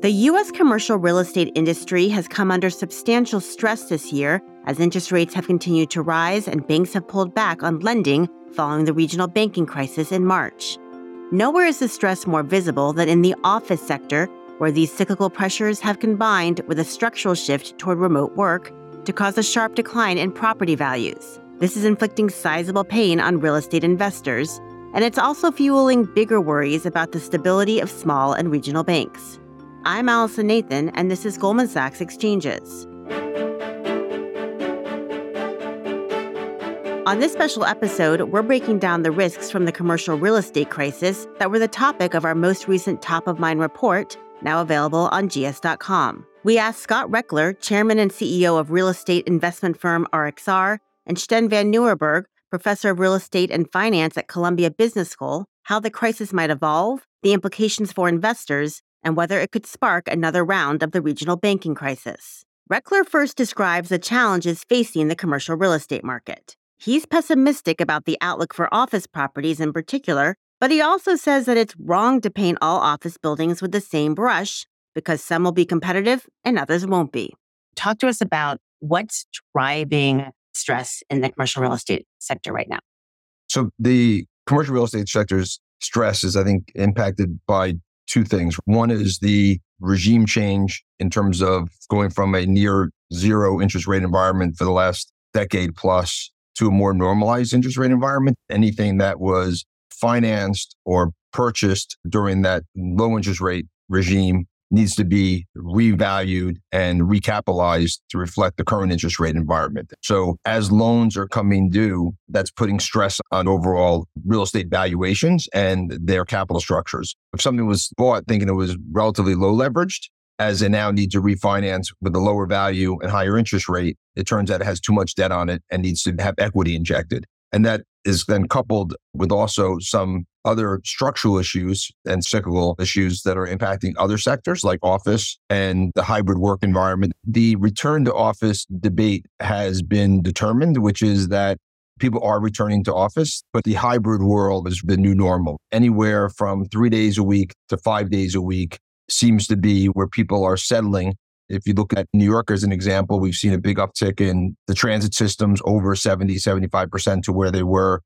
The U.S. commercial real estate industry has come under substantial stress this year as interest rates have continued to rise and banks have pulled back on lending following the regional banking crisis in March. Nowhere is the stress more visible than in the office sector, where these cyclical pressures have combined with a structural shift toward remote work to cause a sharp decline in property values. This is inflicting sizable pain on real estate investors, and it's also fueling bigger worries about the stability of small and regional banks. I'm Allison Nathan, and this is Goldman Sachs Exchanges. On this special episode, we're breaking down the risks from the commercial real estate crisis that were the topic of our most recent top of mind report, now available on gs.com. We asked Scott Rechler, chairman and CEO of real estate investment firm RXR, and Stijn van Nieuwerburgh, professor of real estate and finance at Columbia Business School, how the crisis might evolve, the implications for investors, and whether it could spark another round of the regional banking crisis. Rechler first describes the challenges facing the commercial real estate market. He's pessimistic about the outlook for office properties in particular, but he also says that it's wrong to paint all office buildings with the same brush because some will be competitive and others won't be. Talk to us about what's driving stress in the commercial real estate sector right now. So, the commercial real estate sector's stress is, I think, impacted by two things. One is the regime change in terms of going from a near zero interest rate environment for the last decade plus to a more normalized interest rate environment. Anything that was financed or purchased during that low interest rate regime needs to be revalued and recapitalized to reflect the current interest rate environment. So as loans are coming due, that's putting stress on overall real estate valuations and their capital structures. If something was bought thinking it was relatively low leveraged, as they now need to refinance with a lower value and higher interest rate, it turns out it has too much debt on it and needs to have equity injected. And that is then coupled with also some other structural issues and cyclical issues that are impacting other sectors like office and the hybrid work environment. The return to office debate has been determined, which is that people are returning to office, but the hybrid world is the new normal. Anywhere from three days a week to five days a week seems to be where people are settling. If you look at New York as an example, we've seen a big uptick in the transit systems over 70, 75% to where they were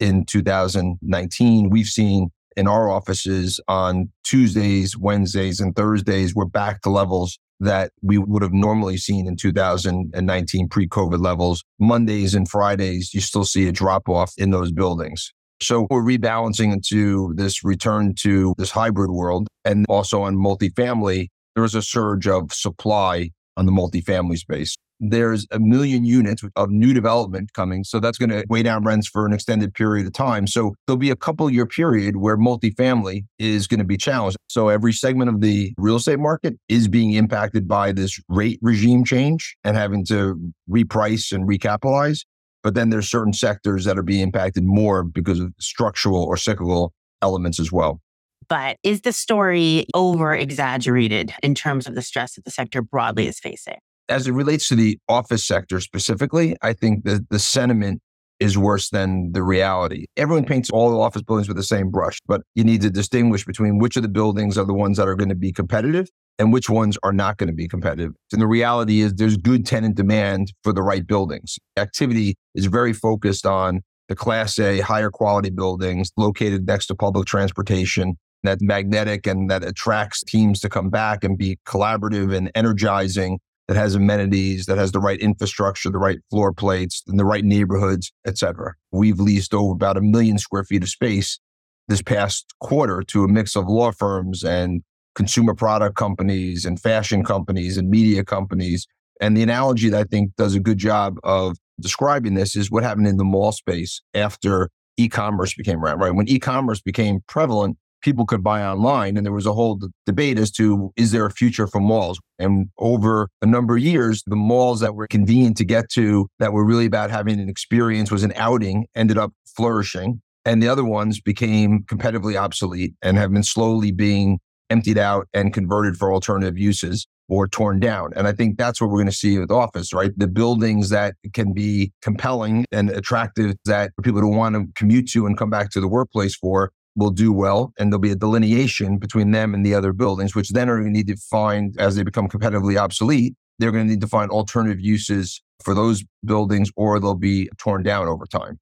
in 2019. We've seen in our offices on Tuesdays, Wednesdays, and Thursdays, we're back to levels that we would have normally seen in 2019 pre COVID levels. Mondays and Fridays, you still see a drop off in those buildings. So we're rebalancing into this return to this hybrid world. And also on multifamily, there was a surge of supply on the multifamily space there's a million units of new development coming. So that's going to weigh down rents for an extended period of time. So there'll be a couple year period where multifamily is going to be challenged. So every segment of the real estate market is being impacted by this rate regime change and having to reprice and recapitalize. But then there's certain sectors that are being impacted more because of structural or cyclical elements as well. But is the story over exaggerated in terms of the stress that the sector broadly is facing? As it relates to the office sector specifically, I think that the sentiment is worse than the reality. Everyone paints all the office buildings with the same brush, but you need to distinguish between which of the buildings are the ones that are going to be competitive and which ones are not going to be competitive. And the reality is there's good tenant demand for the right buildings. Activity is very focused on the class A higher quality buildings located next to public transportation that magnetic and that attracts teams to come back and be collaborative and energizing that has amenities, that has the right infrastructure, the right floor plates, and the right neighborhoods, et cetera. We've leased over about a million square feet of space this past quarter to a mix of law firms and consumer product companies and fashion companies and media companies. And the analogy that I think does a good job of describing this is what happened in the mall space after e-commerce became around, right? When e-commerce became prevalent, people could buy online. And there was a whole d- debate as to is there a future for malls? And over a number of years, the malls that were convenient to get to, that were really about having an experience, was an outing, ended up flourishing. And the other ones became competitively obsolete and have been slowly being emptied out and converted for alternative uses or torn down. And I think that's what we're going to see with office, right? The buildings that can be compelling and attractive that people don't want to commute to and come back to the workplace for will do well and there'll be a delineation between them and the other buildings, which then are going to need to find as they become competitively obsolete, they're going to need to find alternative uses for those buildings or they'll be torn down over time.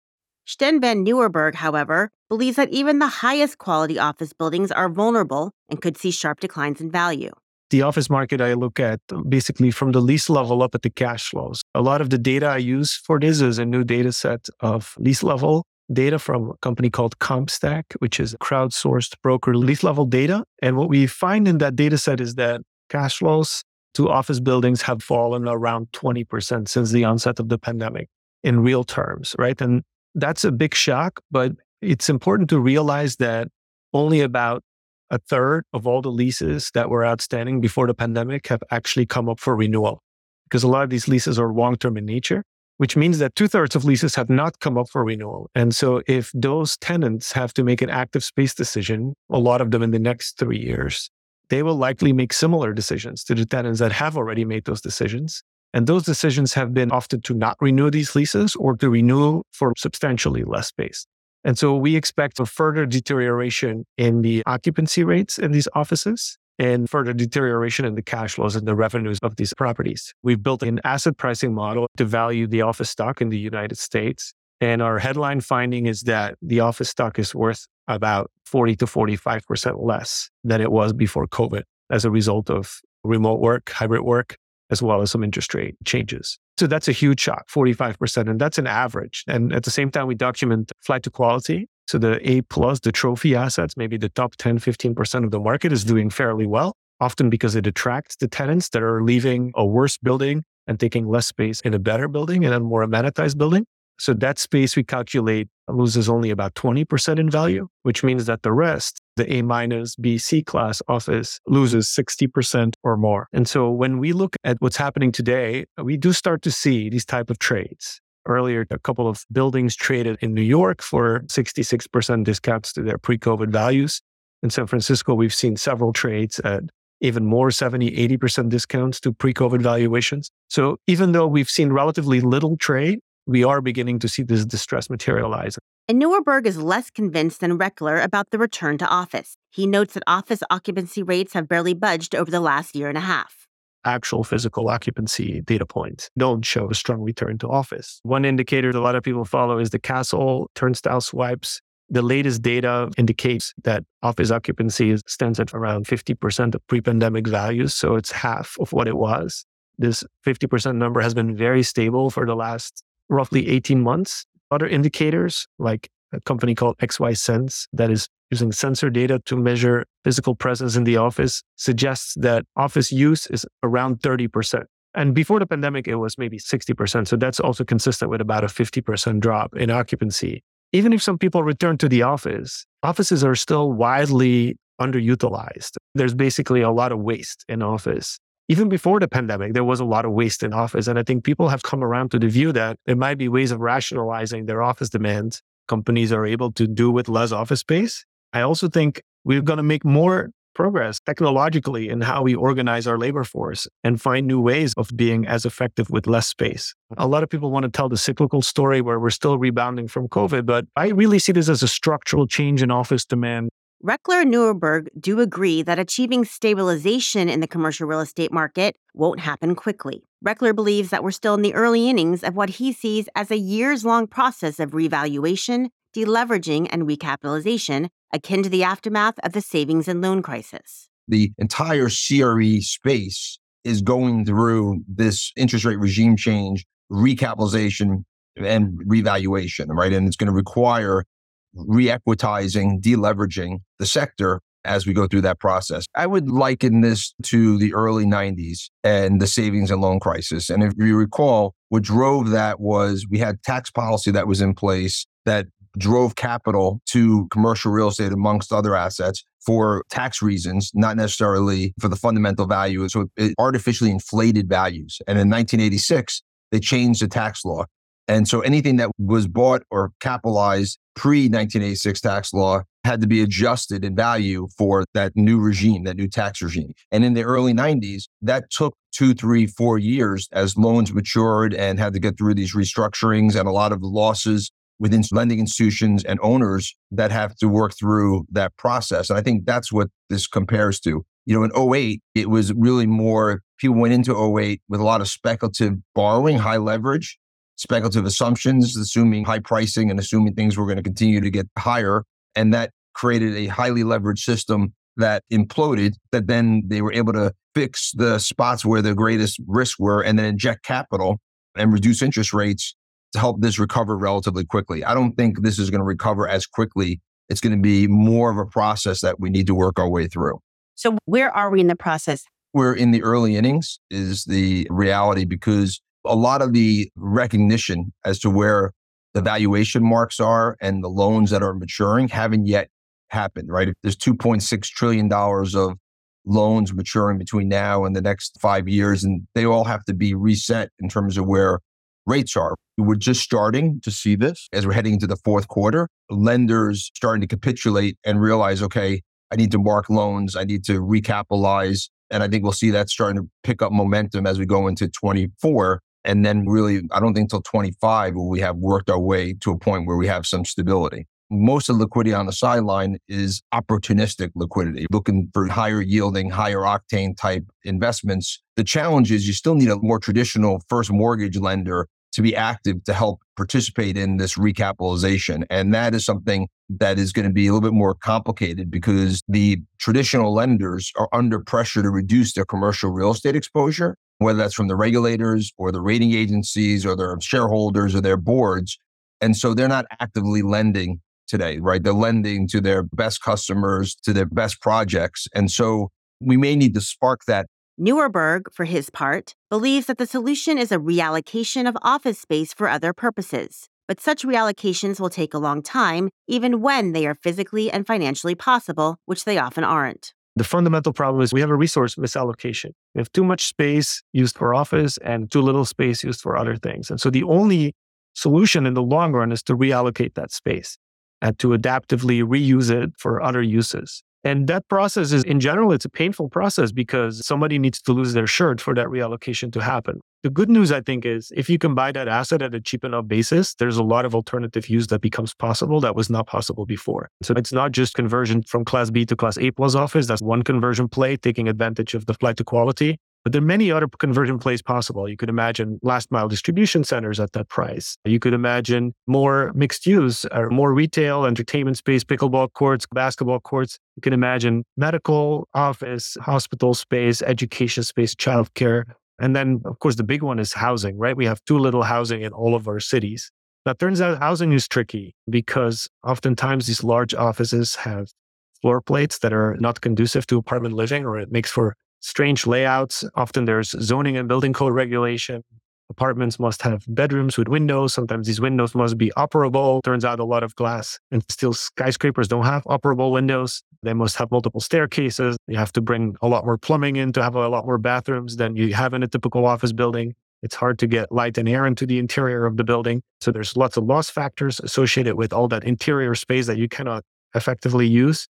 Stijn van Nieuwerburgh, however, believes that even the highest quality office buildings are vulnerable and could see sharp declines in value. The office market I look at basically from the lease level up at the cash flows. A lot of the data I use for this is a new data set of lease level data from a company called CompStak, which is crowdsourced broker lease level data. And what we find in that data set is that cash flows to office buildings have fallen around 20% since the onset of the pandemic in real terms, right? And that's a big shock, but it's important to realize that only about a third of all the leases that were outstanding before the pandemic have actually come up for renewal because a lot of these leases are long term in nature, which means that two thirds of leases have not come up for renewal. And so if those tenants have to make an active space decision, a lot of them in the next three years, they will likely make similar decisions to the tenants that have already made those decisions. And those decisions have been often to not renew these leases or to renew for substantially less space. And so we expect a further deterioration in the occupancy rates in these offices and further deterioration in the cash flows and the revenues of these properties. We've built an asset pricing model to value the office stock in the United States. And our headline finding is that the office stock is worth about 40 to 45% less than it was before COVID as a result of remote work, hybrid work, as well as some interest rate changes. So that's a huge shock, 45%. And that's an average. And at the same time, we document flight to quality. So the A plus, the trophy assets, maybe the top 10, 15% of the market is doing fairly well, often because it attracts the tenants that are leaving a worse building and taking less space in a better building and a more amenitized building. So that space we calculate loses only about 20% in value, which means that the rest, the A minus, B, C class office loses 60% or more. And so when we look at what's happening today, we do start to see these type of trades. Earlier, a couple of buildings traded in New York for 66% discounts to their pre-COVID values. In San Francisco, we've seen several trades at even more 70, 80% discounts to pre COVID valuations. So even though we've seen relatively little trade, we are beginning to see this distress materialize. And Nieuwerburgh is less convinced than Rechler about the return to office. He notes that office occupancy rates have barely budged over the last year and a half. Actual physical occupancy data points don't show a strong return to office. One indicator that a lot of people follow is the Kastle turnstile swipes. The latest data indicates that office occupancy stands at around 50% of pre pandemic values. So it's half of what it was. This 50% number has been very stable for the last roughly 18 months. Other indicators, like a company called XY Sense, that is using sensor data to measure physical presence in the office, suggests that office use is around 30%. And before the pandemic, it was maybe 60%. So that's also consistent with about a 50% drop in occupancy. Even if some people return to the office, offices are still widely underutilized. There's basically a lot of waste in office even before the pandemic, there was a lot of waste in office. And I think people have come around to the view that there might be ways of rationalizing their office demands. Companies are able to do with less office space. I also think we're going to make more progress technologically in how we organize our labor force and find new ways of being as effective with less space. A lot of people want to tell the cyclical story where we're still rebounding from COVID, but I really see this as a structural change in office demand Rechler and Nieuwerburgh do agree that achieving stabilization in the commercial real estate market won't happen quickly. Rechler believes that we're still in the early innings of what he sees as a years long process of revaluation, deleveraging, and recapitalization, akin to the aftermath of the savings and loan crisis. The entire CRE space is going through this interest rate regime change, recapitalization, and revaluation, right? And it's going to require re-equitizing, deleveraging the sector as we go through that process. I would liken this to the early 90s and the savings and loan crisis. And if you recall, what drove that was we had tax policy that was in place that drove capital to commercial real estate amongst other assets for tax reasons, not necessarily for the fundamental value. So it artificially inflated values. And in 1986, they changed the tax law. And so anything that was bought or capitalized pre 1986 tax law had to be adjusted in value for that new regime, that new tax regime. And in the early 90s, that took two, three, four years as loans matured and had to get through these restructurings and a lot of losses within lending institutions and owners that have to work through that process. And I think that's what this compares to. You know, in 08, it was really more people went into 08 with a lot of speculative borrowing, high leverage, speculative assumptions, assuming high pricing and assuming things were going to continue to get higher. And that created a highly leveraged system that imploded, that then they were able to fix the spots where the greatest risks were and then inject capital and reduce interest rates help this recover relatively quickly. I don't think this is going to recover as quickly. It's going to be more of a process that we need to work our way through. So, where are we in the process? We're in the early innings, is the reality, because a lot of the recognition as to where the valuation marks are and the loans that are maturing haven't yet happened, right? If there's $2.6 trillion of loans maturing between now and the next five years, and they all have to be reset in terms of where rates are. We're just starting to see this as we're heading into the fourth quarter. Lenders starting to capitulate and realize, okay, I need to mark loans, I need to recapitalize. And I think we'll see that starting to pick up momentum as we go into 24. And then really, I don't think until 25 will we have worked our way to a point where we have some stability. Most of the liquidity on the sideline is opportunistic liquidity, looking for higher yielding, higher octane type investments. The challenge is you still need a more traditional first mortgage lender to be active to help participate in this recapitalization. And that is something that is going to be a little bit more complicated because the traditional lenders are under pressure to reduce their commercial real estate exposure, whether that's from the regulators or the rating agencies or their shareholders or their boards. And so they're not actively lending today, right? They're lending to their best customers, to their best projects. And so we may need to spark that Nieuwerburgh, for his part, believes that the solution is a reallocation of office space for other purposes. But such reallocations will take a long time, even when they are physically and financially possible, which they often aren't. The fundamental problem is we have a resource misallocation. We have too much space used for office and too little space used for other things. And so the only solution in the long run is to reallocate that space and to adaptively reuse it for other uses. And that process is, in general, it's a painful process because somebody needs to lose their shirt for that reallocation to happen. The good news, I think, is if you can buy that asset at a cheap enough basis, there's a lot of alternative use that becomes possible that was not possible before. So it's not just conversion from class B to class A plus office. That's one conversion play, taking advantage of the flight to quality. But there are many other conversion plays possible. You could imagine last mile distribution centers at that price. You could imagine more mixed use or more retail, entertainment space, pickleball courts, basketball courts. You can imagine medical, office, hospital space, education space, childcare. And then, of course, the big one is housing, right? We have too little housing in all of our cities. Now, turns out housing is tricky because oftentimes these large offices have floor plates that are not conducive to apartment living, or it makes for strange layouts. Often there's zoning and building code regulation. Apartments must have bedrooms with windows. Sometimes these windows must be operable. Turns out a lot of glass and steel skyscrapers don't have operable windows. They must have multiple staircases. You have to bring a lot more plumbing in to have a lot more bathrooms than you have in a typical office building. It's hard to get light and air into the interior of the building. So there's lots of loss factors associated with all that interior space that you cannot effectively use.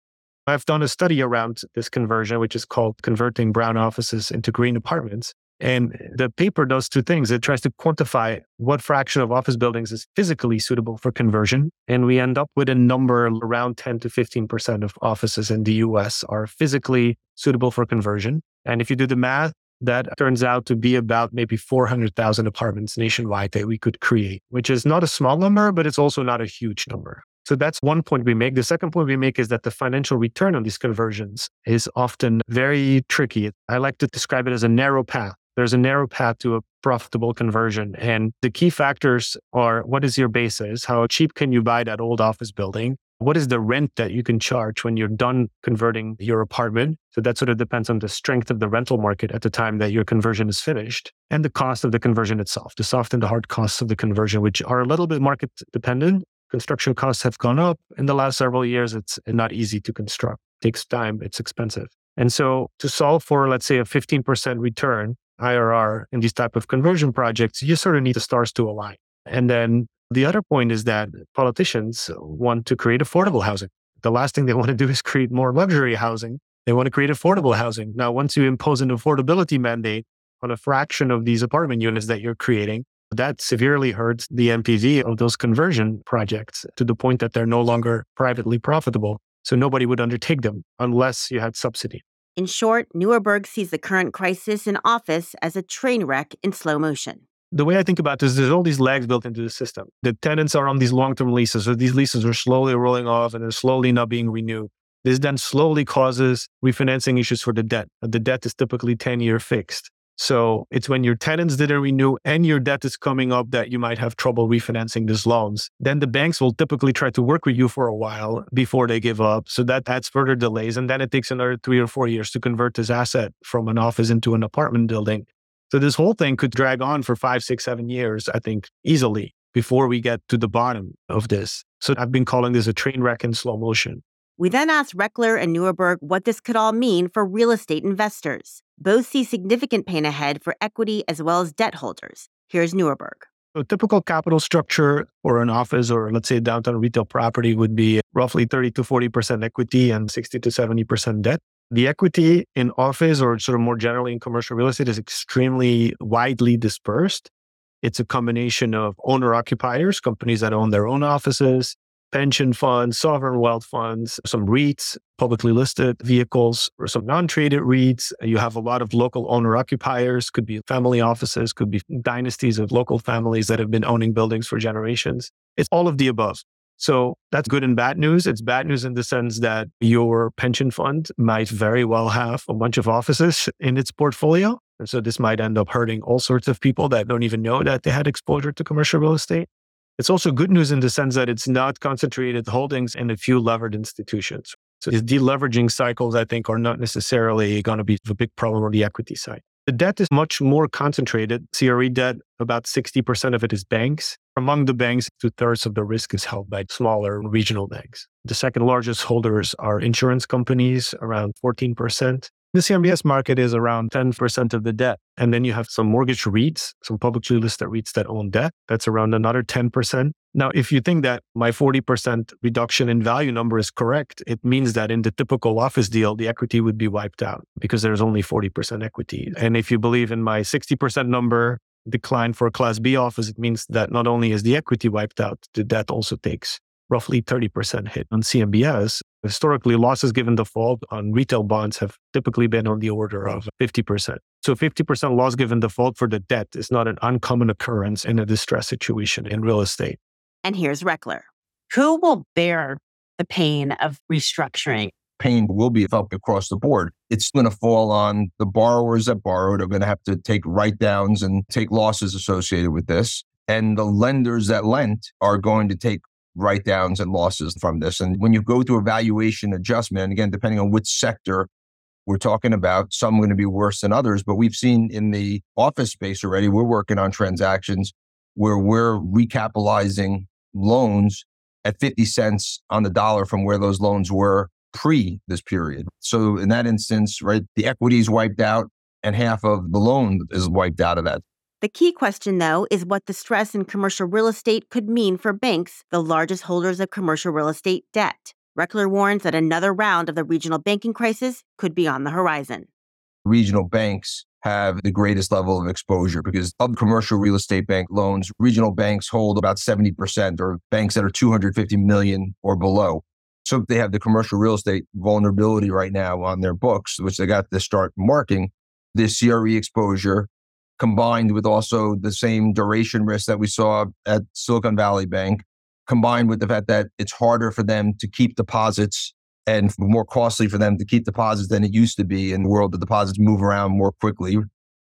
I've done a study around this conversion, which is called Converting Brown Offices into Green Apartments. And mm. the paper does two things. It tries to quantify what fraction of office buildings is physically suitable for conversion. And we end up with a number around 10 to 15% of offices in the US are physically suitable for conversion. And if you do the math, that turns out to be about maybe 400,000 apartments nationwide that we could create, which is not a small number, but it's also not a huge number. So that's one point we make. The second point we make is that the financial return on these conversions is often very tricky. I like to describe it as a narrow path. There's a narrow path to a profitable conversion. And the key factors are what is your basis? How cheap can you buy that old office building? What is the rent that you can charge when you're done converting your apartment? So that sort of depends on the strength of the rental market at the time that your conversion is finished and the cost of the conversion itself, the soft and the hard costs of the conversion, which are a little bit market dependent construction costs have gone up in the last several years. It's not easy to construct. It takes time. It's expensive. And so to solve for, let's say, a 15% return IRR in these type of conversion projects, you sort of need the stars to align. And then the other point is that politicians want to create affordable housing. The last thing they want to do is create more luxury housing. They want to create affordable housing. Now, once you impose an affordability mandate on a fraction of these apartment units that you're creating, That severely hurts the NPV of those conversion projects to the point that they're no longer privately profitable. So nobody would undertake them unless you had subsidy. In short, Nieuwerburgh sees the current crisis in office as a train wreck in slow motion. The way I think about this, is there's all these lags built into the system. The tenants are on these long term leases, so these leases are slowly rolling off and they're slowly not being renewed. This then slowly causes refinancing issues for the debt. The debt is typically 10 year fixed. So it's when your tenants didn't renew and your debt is coming up that you might have trouble refinancing these loans. Then the banks will typically try to work with you for a while before they give up. So that adds further delays. And then it takes another three or four years to convert this asset from an office into an apartment building. So this whole thing could drag on for five, six, seven years, I think, easily before we get to the bottom of this. So I've been calling this a train wreck in slow motion. We then asked Rechler and Nieuwerburgh what this could all mean for real estate investors. Both see significant pain ahead for equity as well as debt holders. Here's Nieuwerburgh. A typical capital structure for an office or let's say downtown retail property would be roughly 30 to 40% equity and 60 to 70% debt. The equity in office or sort of more generally in commercial real estate is extremely widely dispersed. It's a combination of owner occupiers, companies that own their own offices, pension funds, sovereign wealth funds, some REITs, publicly listed vehicles, or some non traded REITs. You have a lot of local owner occupiers, could be family offices, could be dynasties of local families that have been owning buildings for generations. It's all of the above. So that's good and bad news. It's bad news in the sense that your pension fund might very well have a bunch of offices in its portfolio. And so this might end up hurting all sorts of people that don't even know that they had exposure to commercial real estate. It's also good news in the sense that it's not concentrated holdings in a few levered institutions. So these deleveraging cycles, I think, are not necessarily going to be a big problem on the equity side. The debt is much more concentrated. CRE debt, about 60% of it is banks. Among the banks, two thirds of the risk is held by smaller regional banks. The second largest holders are insurance companies, around 14%. The CMBS market is around 10% of the debt. And then you have some mortgage REITs, some publicly listed REITs that own debt. That's around another 10%. Now, if you think that my 40% reduction in value number is correct, it means that in the typical office deal, the equity would be wiped out because there's only 40% equity. And if you believe in my 60% number decline for a Class B office, it means that not only is the equity wiped out, the debt also takes roughly 30% hit on CMBS. Historically, losses given default on retail bonds have typically been on the order of mm. 50%. So 50% loss given default for the debt is not an uncommon occurrence in a distress situation in real estate. And here's Rechler. Who will bear the pain of restructuring? Pain will be felt across the board. It's going to fall on the borrowers that borrowed are going to have to take write downs and take losses associated with this. And the lenders that lent are going to take write downs and losses from this. And when you go through a valuation adjustment, again, depending on which sector we're talking about, some are going to be worse than others. But we've seen in the office space already, we're working on transactions where we're recapitalizing loans at 50 cents on the dollar from where those loans were pre this period. So in that instance, right, the equity is wiped out and half of the loan is wiped out of that. The key question, though, is what the stress in commercial real estate could mean for banks, the largest holders of commercial real estate debt. Rechler warns that another round of the regional banking crisis could be on the horizon. Regional banks have the greatest level of exposure because of commercial real estate bank loans, regional banks hold about 70% or banks that are 250 million or below. So they have the commercial real estate vulnerability right now on their books, which they got to start marking this CRE exposure combined with also the same duration risk that we saw at Silicon Valley Bank, combined with the fact that it's harder for them to keep deposits and more costly for them to keep deposits than it used to be in the world. The deposits move around more quickly.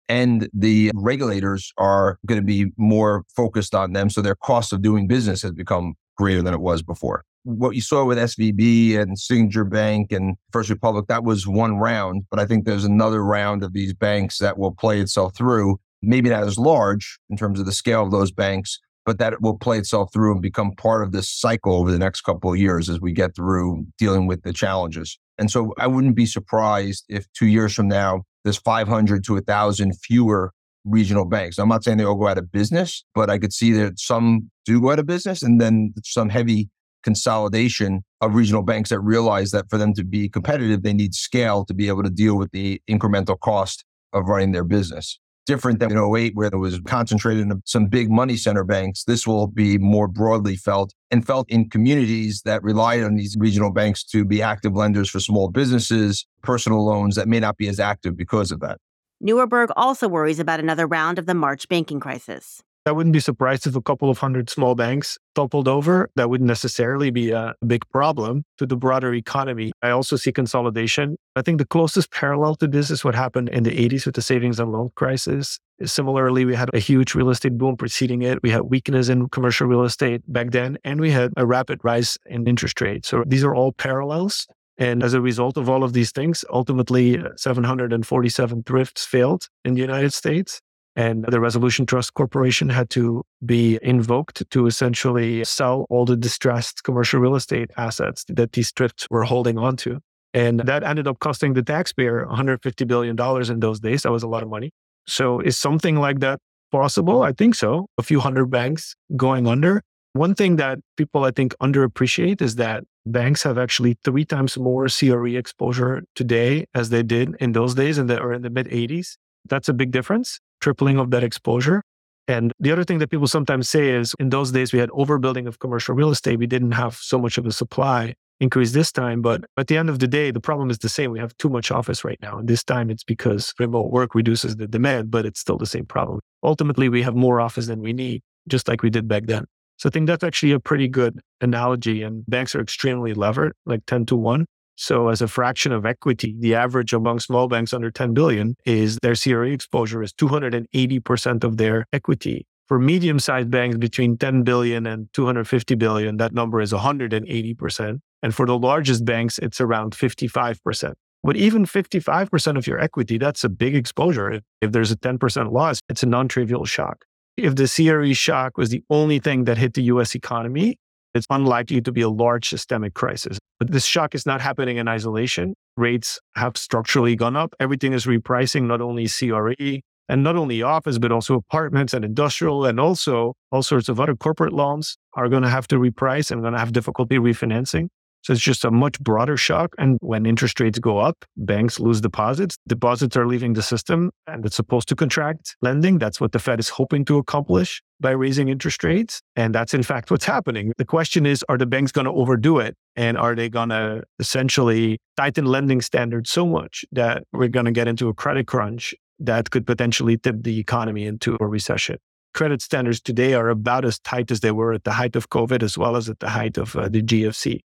And the regulators are going to be more focused on them. So their cost of doing business has become greater than it was before. What you saw with SVB and Signature Bank and First Republic, that was one round. But I think there's another round of these banks that will play itself through maybe not as large in terms of the scale of those banks, but that will play itself through and become part of this cycle over the next couple of years as we get through dealing with the challenges. And so I wouldn't be surprised if two years from now, there's 500 to 1,000 fewer regional banks. I'm not saying they all go out of business, but I could see that some do go out of business and then some heavy consolidation of regional banks that realize that for them to be competitive, they need scale to be able to deal with the incremental cost of running their business. different than in 08 where it was concentrated in some big money center banks. This will be more broadly felt and felt in communities that rely on these regional banks to be active lenders for small businesses, personal loans that may not be as active because of that. Nieuwerburgh also worries about another round of the March banking crisis. I wouldn't be surprised if a couple of hundred small banks toppled over. That wouldn't necessarily be a big problem to the broader economy. I also see consolidation. I think the closest parallel to this is what happened in the 80s with the savings and loan crisis. Similarly, we had a huge real estate boom preceding it. We had weakness in commercial real estate back then, and we had a rapid rise in interest rates. So these are all parallels. And as a result of all of these things, ultimately uh, 747 thrifts failed in the United States. And the Resolution Trust Corporation had to be invoked to essentially sell all the distressed commercial real estate assets that these thrifts were holding on to. And that ended up costing the taxpayer $150 billion in those days. That was a lot of money. So is something like that possible? I think so. A few hundred banks going under. One thing that people I think underappreciate is that banks have actually three times more CRE exposure today as they did in those days in the, or in the mid 80s. That's a big difference tripling of that exposure. And the other thing that people sometimes say is in those days we had overbuilding of commercial real estate. We didn't have so much of a supply increase this time. But at the end of the day, the problem is the same. We have too much office right now. And this time it's because remote work reduces the demand, but it's still the same problem. Ultimately, we have more office than we need, just like we did back then. So I think that's actually a pretty good analogy. And banks are extremely levered, like 10 to 1. So as a fraction of equity, the average among small banks under 10 billion is their CRE exposure is 280% of their equity. For medium-sized banks between 10 billion and 250 billion, that number is 180%. And for the largest banks, it's around 55%. But even 55% of your equity, that's a big exposure. If, if there's a 10% loss, it's a non-trivial shock. If the CRE shock was the only thing that hit the US economy, it's unlikely to be a large systemic crisis. But this shock is not happening in isolation. Rates have structurally gone up. Everything is repricing, not only CRE and not only office, but also apartments and industrial and also all sorts of other corporate loans are going to have to reprice and going to have difficulty refinancing. So it's just a much broader shock. And when interest rates go up, banks lose deposits. Deposits are leaving the system and it's supposed to contract lending. That's what the Fed is hoping to accomplish by raising interest rates. And that's in fact what's happening. The question is, are the banks going to overdo it? And are they going to essentially tighten lending standards so much that we're going to get into a credit crunch that could potentially tip the economy into a recession? Credit standards today are about as tight as they were at the height of COVID, as well as at the height of uh, the GFC.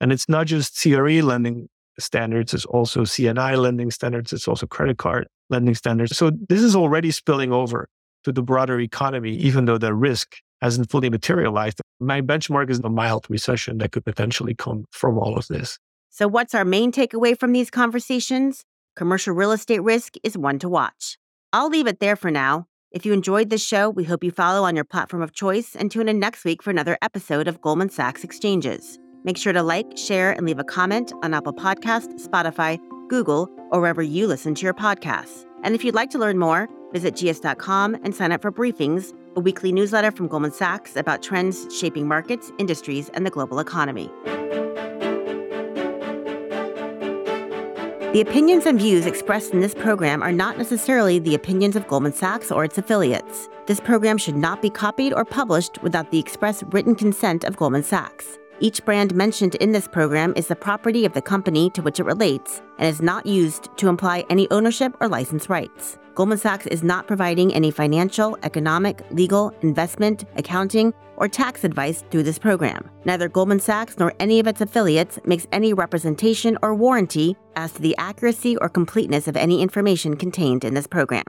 And it's not just CRE lending standards, it's also C&I lending standards, it's also credit card lending standards. So this is already spilling over to the broader economy, even though the risk hasn't fully materialized. My benchmark is a mild recession that could potentially come from all of this. So, what's our main takeaway from these conversations? Commercial real estate risk is one to watch. I'll leave it there for now. If you enjoyed this show, we hope you follow on your platform of choice and tune in next week for another episode of Goldman Sachs Exchanges. Make sure to like, share, and leave a comment on Apple Podcasts, Spotify, Google, or wherever you listen to your podcasts. And if you'd like to learn more, visit gs.com and sign up for briefings, a weekly newsletter from Goldman Sachs about trends shaping markets, industries, and the global economy. The opinions and views expressed in this program are not necessarily the opinions of Goldman Sachs or its affiliates. This program should not be copied or published without the express written consent of Goldman Sachs. Each brand mentioned in this program is the property of the company to which it relates and is not used to imply any ownership or license rights. Goldman Sachs is not providing any financial, economic, legal, investment, accounting, or tax advice through this program. Neither Goldman Sachs nor any of its affiliates makes any representation or warranty as to the accuracy or completeness of any information contained in this program.